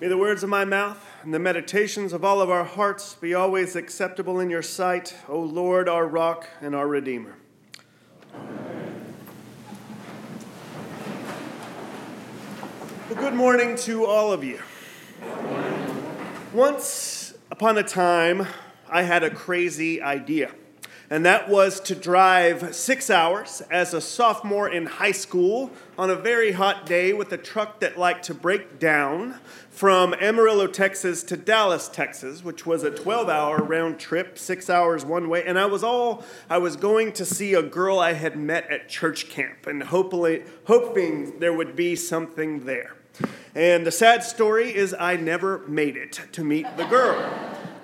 May the words of my mouth and the meditations of all of our hearts be always acceptable in your sight, O Lord, our rock and our Redeemer. Well, good morning to all of you. Once upon a time, I had a crazy idea and that was to drive six hours as a sophomore in high school on a very hot day with a truck that liked to break down from Amarillo, Texas to Dallas, Texas, which was a 12 hour round trip, six hours one way. And I was all, I was going to see a girl I had met at church camp and hopefully, hoping there would be something there. And the sad story is I never made it to meet the girl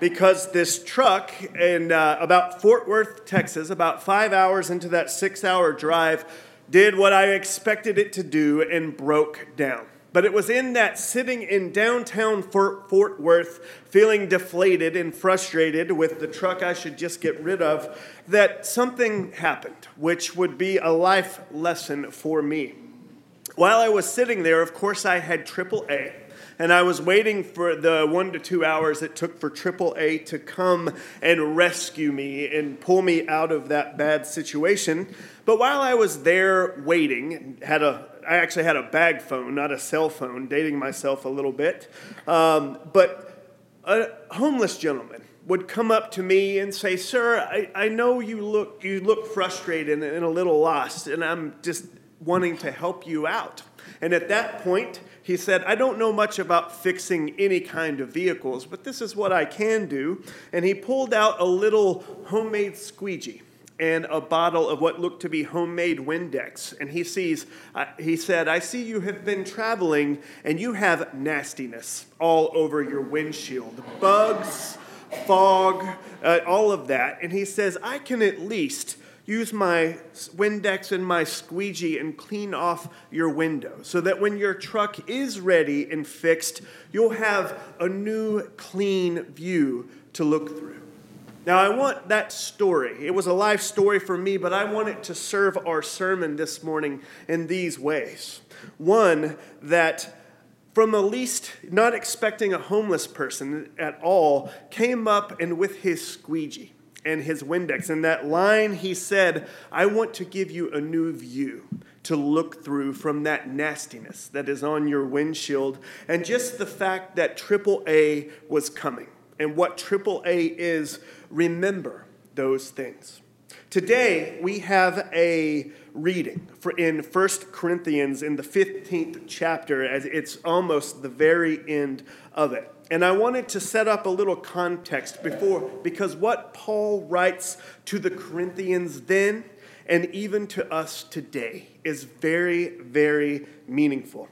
because this truck in uh, about Fort Worth, Texas, about five hours into that six hour drive, did what I expected it to do and broke down. But it was in that sitting in downtown Fort, Fort Worth, feeling deflated and frustrated with the truck I should just get rid of, that something happened, which would be a life lesson for me. While I was sitting there, of course, I had AAA and I was waiting for the one to two hours it took for AAA to come and rescue me and pull me out of that bad situation. But while I was there waiting, had a I actually had a bag phone, not a cell phone, dating myself a little bit. Um, but a homeless gentleman would come up to me and say, "Sir, I, I know you look you look frustrated and, and a little lost, and I'm just wanting to help you out." And at that point, he said, I don't know much about fixing any kind of vehicles, but this is what I can do. And he pulled out a little homemade squeegee and a bottle of what looked to be homemade Windex. And he sees, uh, he said, I see you have been traveling and you have nastiness all over your windshield bugs, fog, uh, all of that. And he says, I can at least use my Windex and my squeegee and clean off your window so that when your truck is ready and fixed, you'll have a new clean view to look through. Now, I want that story. It was a life story for me, but I want it to serve our sermon this morning in these ways. One, that from the least, not expecting a homeless person at all, came up and with his squeegee and his Windex. In that line, he said, I want to give you a new view to look through from that nastiness that is on your windshield and just the fact that AAA was coming. And what AAA is, remember those things. Today, we have a reading for in 1 Corinthians in the 15th chapter, as it's almost the very end of it. And I wanted to set up a little context before, because what Paul writes to the Corinthians then and even to us today is very, very meaningful.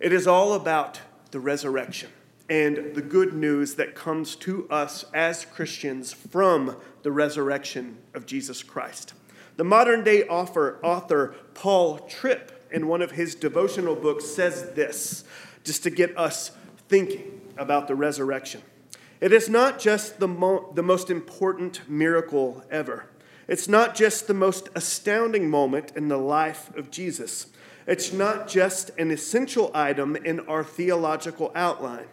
It is all about the resurrection and the good news that comes to us as Christians from the resurrection of Jesus Christ. The modern day author, author Paul Tripp, in one of his devotional books, says this, just to get us thinking about the resurrection. It is not just the, mo- the most important miracle ever. It's not just the most astounding moment in the life of Jesus. It's not just an essential item in our theological outline.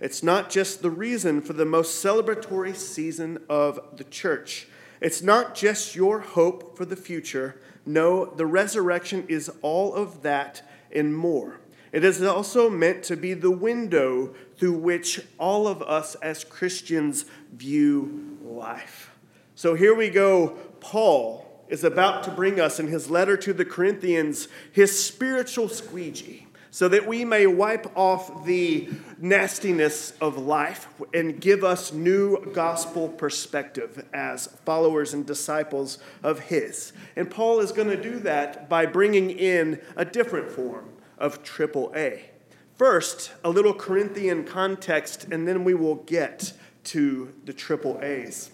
It's not just the reason for the most celebratory season of the church. It's not just your hope for the future. No, the resurrection is all of that and more. It is also meant to be the window through which all of us as Christians view life. So here we go. Paul is about to bring us in his letter to the Corinthians his spiritual squeegee so that we may wipe off the nastiness of life and give us new gospel perspective as followers and disciples of his. And Paul is going to do that by bringing in a different form of AAA. First, a little Corinthian context, and then we will get to the triple A's.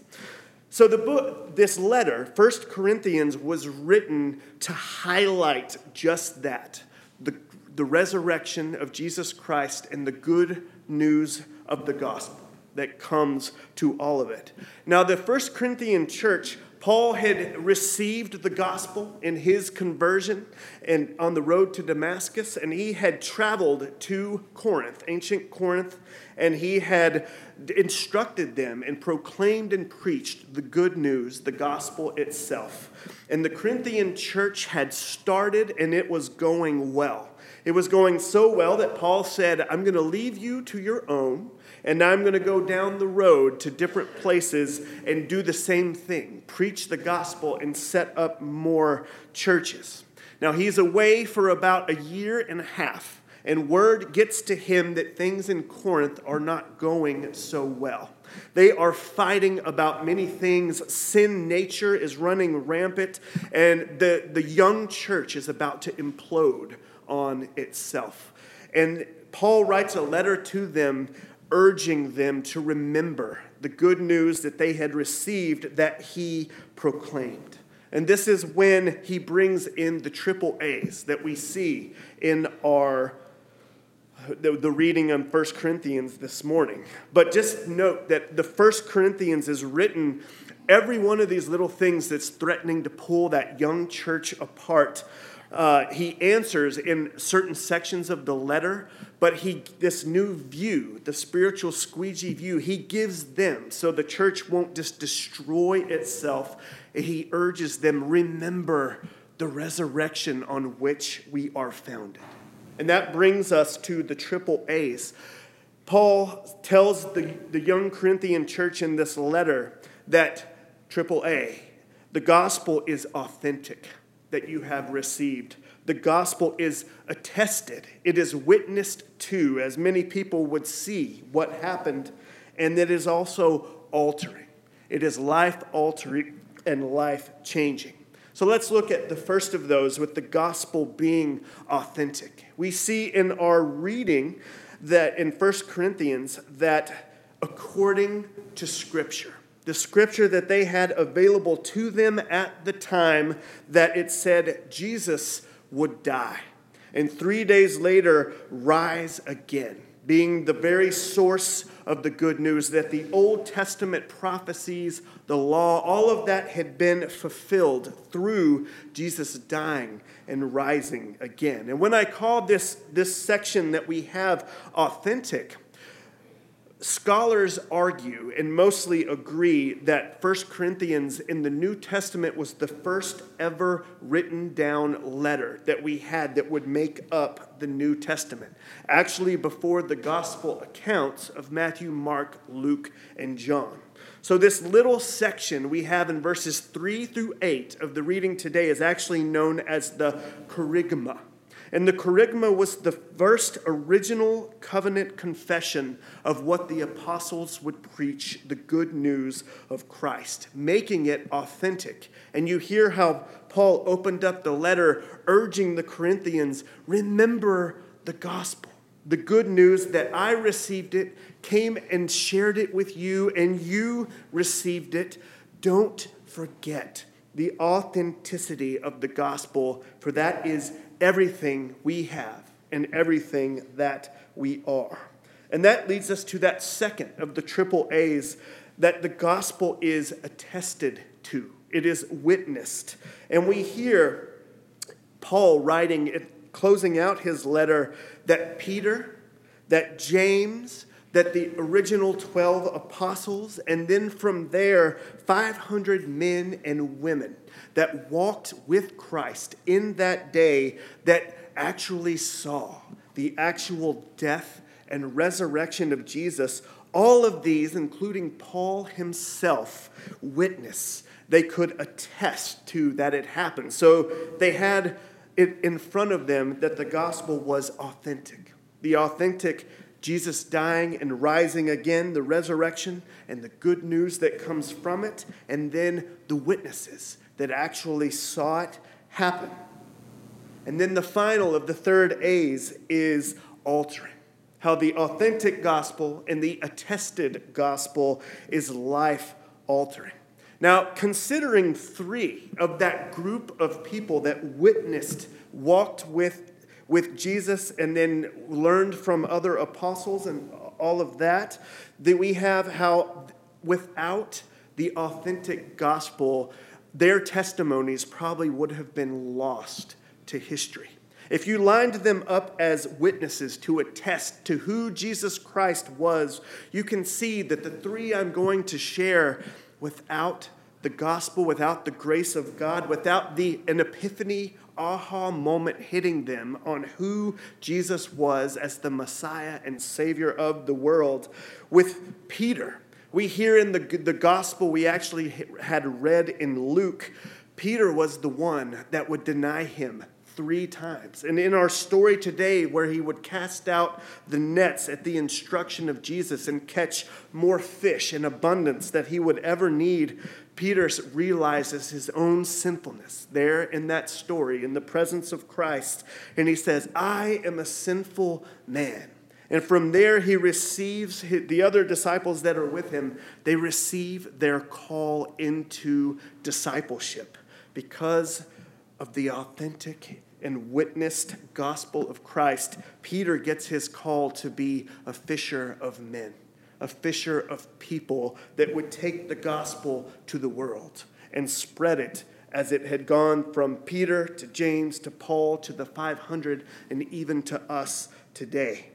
So the book, this letter, First Corinthians, was written to highlight just that, the, the resurrection of Jesus Christ and the good news of the gospel that comes to all of it. Now, the First Corinthian church, Paul had received the gospel in his conversion and on the road to Damascus, and he had traveled to Corinth, ancient Corinth, and he had instructed them and proclaimed and preached the good news, the gospel itself. And the Corinthian church had started, and it was going well. It was going so well that Paul said, I'm going to leave you to your own and now I'm going to go down the road to different places and do the same thing preach the gospel and set up more churches. Now, he's away for about a year and a half, and word gets to him that things in Corinth are not going so well. They are fighting about many things. Sin nature is running rampant, and the, the young church is about to implode on itself. And Paul writes a letter to them urging them to remember the good news that they had received that he proclaimed. And this is when he brings in the triple A's that we see in our the, reading on 1 Corinthians this morning. But just note that the 1 Corinthians is written every one of these little things that's threatening to pull that young church apart. Uh, he answers in certain sections of the letter but he this new view the spiritual squeegee view he gives them so the church won't just destroy itself. He urges them remember the resurrection on which we are founded. And that brings us to the triple a's. Paul tells the, the young corinthian church in this letter that triple a the gospel is authentic that you have received the gospel is attested, it is witnessed to, as many people would see what happened, and it is also altering. It is life altering and life changing. So let's look at the first of those with the gospel being authentic. We see in our reading that in 1 Corinthians that according to Scripture, the scripture that they had available to them at the time, that it said Jesus would die and three days later rise again, being the very source of the good news that the Old Testament prophecies, the law, all of that had been fulfilled through Jesus dying and rising again. And when I call this, this section that we have authentic, Scholars argue and mostly agree that 1 Corinthians in the New Testament was the first ever written down letter that we had that would make up the New Testament. Actually, before the gospel accounts of Matthew, Mark, Luke, and John. So, this little section we have in verses 3 through 8 of the reading today is actually known as the Kerygma. And the Kerygma was the first original covenant confession of what the apostles would preach the good news of Christ, making it authentic. And you hear how Paul opened up the letter urging the Corinthians remember the gospel, the good news that I received it, came and shared it with you, and you received it. Don't forget the authenticity of the gospel, for that is everything we have and everything that we are. And that leads us to that second of the triple A's that the gospel is attested to, it is witnessed. And we hear Paul writing, closing out his letter, that Peter, that James, that the original 12 apostles, and then from there, 500 men and women that walked with Christ in that day that actually saw the actual death and resurrection of Jesus, all of these, including Paul himself, witness. They could attest to that it happened. So they had it in front of them that the gospel was authentic. The authentic Jesus dying and rising again, the resurrection, and the good news that comes from it, and then the witnesses that actually saw it happen. And then the final of the third A's is altering. How the authentic gospel and the attested gospel is life altering. Now, considering three of that group of people that witnessed, walked with with Jesus and then learned from other apostles and all of that, that we have how without the authentic gospel, their testimonies probably would have been lost to history. If you lined them up as witnesses to attest to who Jesus Christ was, you can see that the three I'm going to share without the gospel, without the grace of God, without the an epiphany aha moment hitting them on who Jesus was as the Messiah and Savior of the world. With Peter, we hear in the, the gospel we actually had read in Luke, Peter was the one that would deny him three times. And in our story today, where he would cast out the nets at the instruction of Jesus and catch more fish in abundance that he would ever need, Peter realizes his own sinfulness there in that story in the presence of Christ. And he says, I am a sinful man. And from there, he receives the other disciples that are with him, they receive their call into discipleship because of the authentic and witnessed gospel of Christ, Peter gets his call to be a fisher of men, a fisher of people that would take the gospel to the world and spread it as it had gone from Peter to James to Paul to the 500 and even to us today.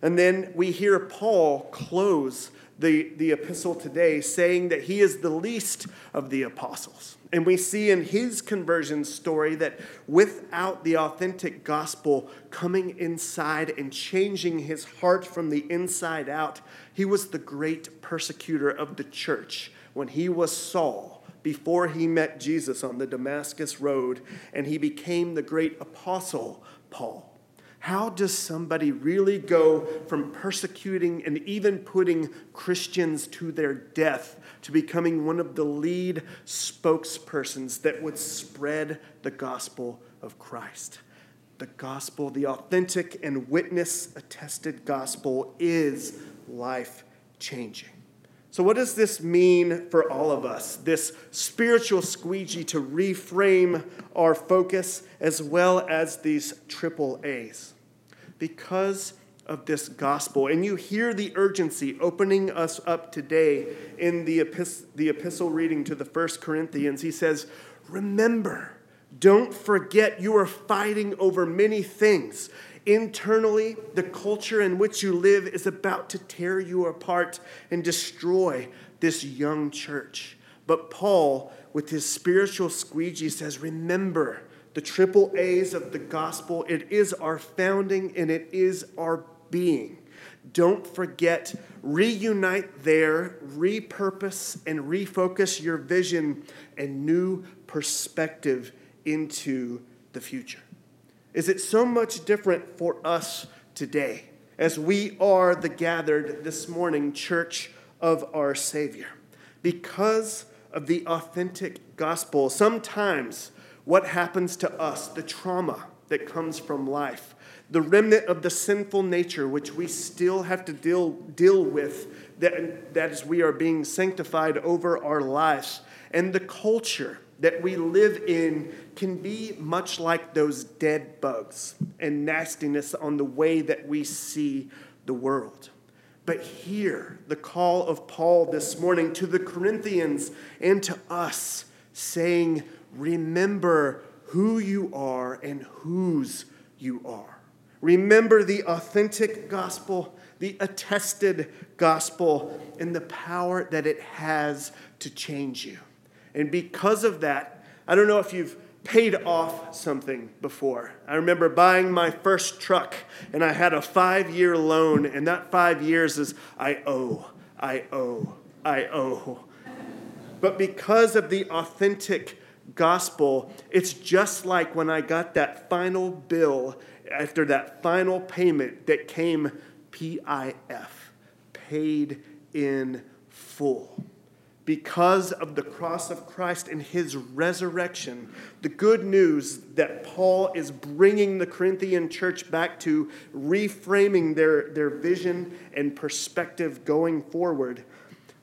And then we hear Paul close the, the epistle today saying that he is the least of the apostles. And we see in his conversion story that without the authentic gospel coming inside and changing his heart from the inside out, he was the great persecutor of the church when he was Saul before he met Jesus on the Damascus Road, and he became the great apostle Paul. How does somebody really go from persecuting and even putting Christians to their death to becoming one of the lead spokespersons that would spread the gospel of Christ? The gospel, the authentic and witness attested gospel, is life changing. So, what does this mean for all of us? This spiritual squeegee to reframe our focus as well as these triple A's. Because of this gospel. And you hear the urgency opening us up today in the, epist- the epistle reading to the First Corinthians. He says, Remember, don't forget you are fighting over many things. Internally, the culture in which you live is about to tear you apart and destroy this young church. But Paul, with his spiritual squeegee, says, Remember the triple A's of the gospel. It is our founding and it is our being. Don't forget, reunite there, repurpose, and refocus your vision and new perspective into the future. Is it so much different for us today as we are the gathered this morning church of our Savior? Because of the authentic gospel, sometimes what happens to us, the trauma that comes from life, the remnant of the sinful nature which we still have to deal, deal with, that, that as we are being sanctified over our lives, and the culture that we live in can be much like those dead bugs and nastiness on the way that we see the world. But hear the call of Paul this morning to the Corinthians and to us, saying, Remember who you are and whose you are. Remember the authentic gospel, the attested gospel, and the power that it has to change you. And because of that, I don't know if you've paid off something before. I remember buying my first truck, and I had a five year loan, and that five years is I owe, I owe, I owe. But because of the authentic gospel, it's just like when I got that final bill after that final payment that came PIF, paid in full because of the cross of Christ and his resurrection, the good news that Paul is bringing the Corinthian church back to, reframing their, their vision and perspective going forward,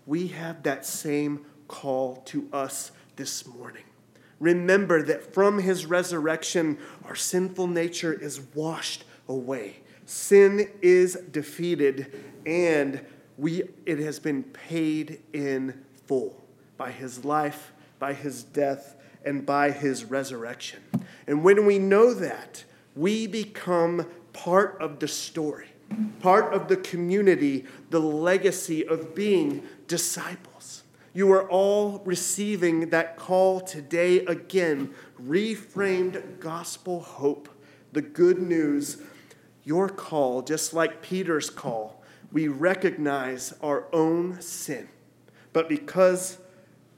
we have that same call to us this morning. Remember that from his resurrection, our sinful nature is washed away. Sin is defeated, and we, it has been paid in full by his life, by his death and by his resurrection. And when we know that, we become part of the story, part of the community, the legacy of being disciples. You are all receiving that call today again, reframed gospel hope, the good news. Your call, just like Peter's call, we recognize our own sin. But because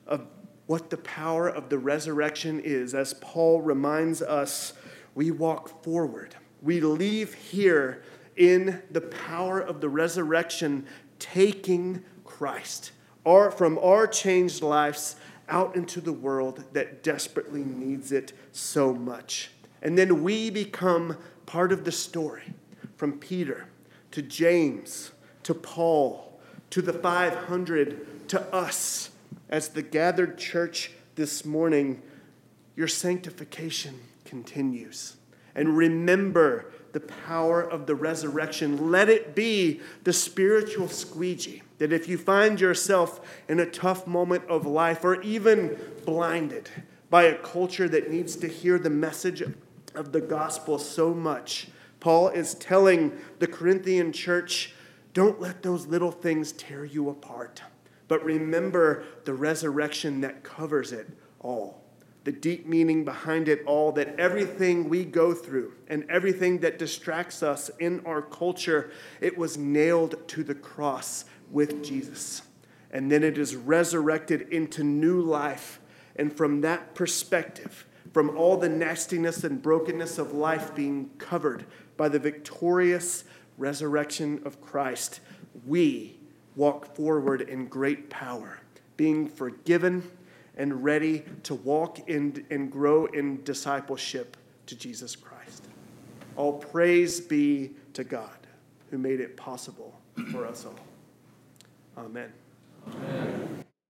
of what the power of the resurrection is, as Paul reminds us, we walk forward. We leave here in the power of the resurrection, taking Christ our, from our changed lives out into the world that desperately needs it so much. And then we become part of the story from Peter to James to Paul to the 500 to us as the gathered church this morning. Your sanctification continues. And remember the power of the resurrection. Let it be the spiritual squeegee that if you find yourself in a tough moment of life or even blinded by a culture that needs to hear the message of the gospel so much, Paul is telling the Corinthian church don't let those little things tear you apart, but remember the resurrection that covers it all. The deep meaning behind it all that everything we go through and everything that distracts us in our culture, it was nailed to the cross with Jesus. And then it is resurrected into new life. And from that perspective, from all the nastiness and brokenness of life being covered by the victorious resurrection of Christ, we walk forward in great power, being forgiven and ready to walk in and grow in discipleship to Jesus Christ. All praise be to God who made it possible for us all. Amen.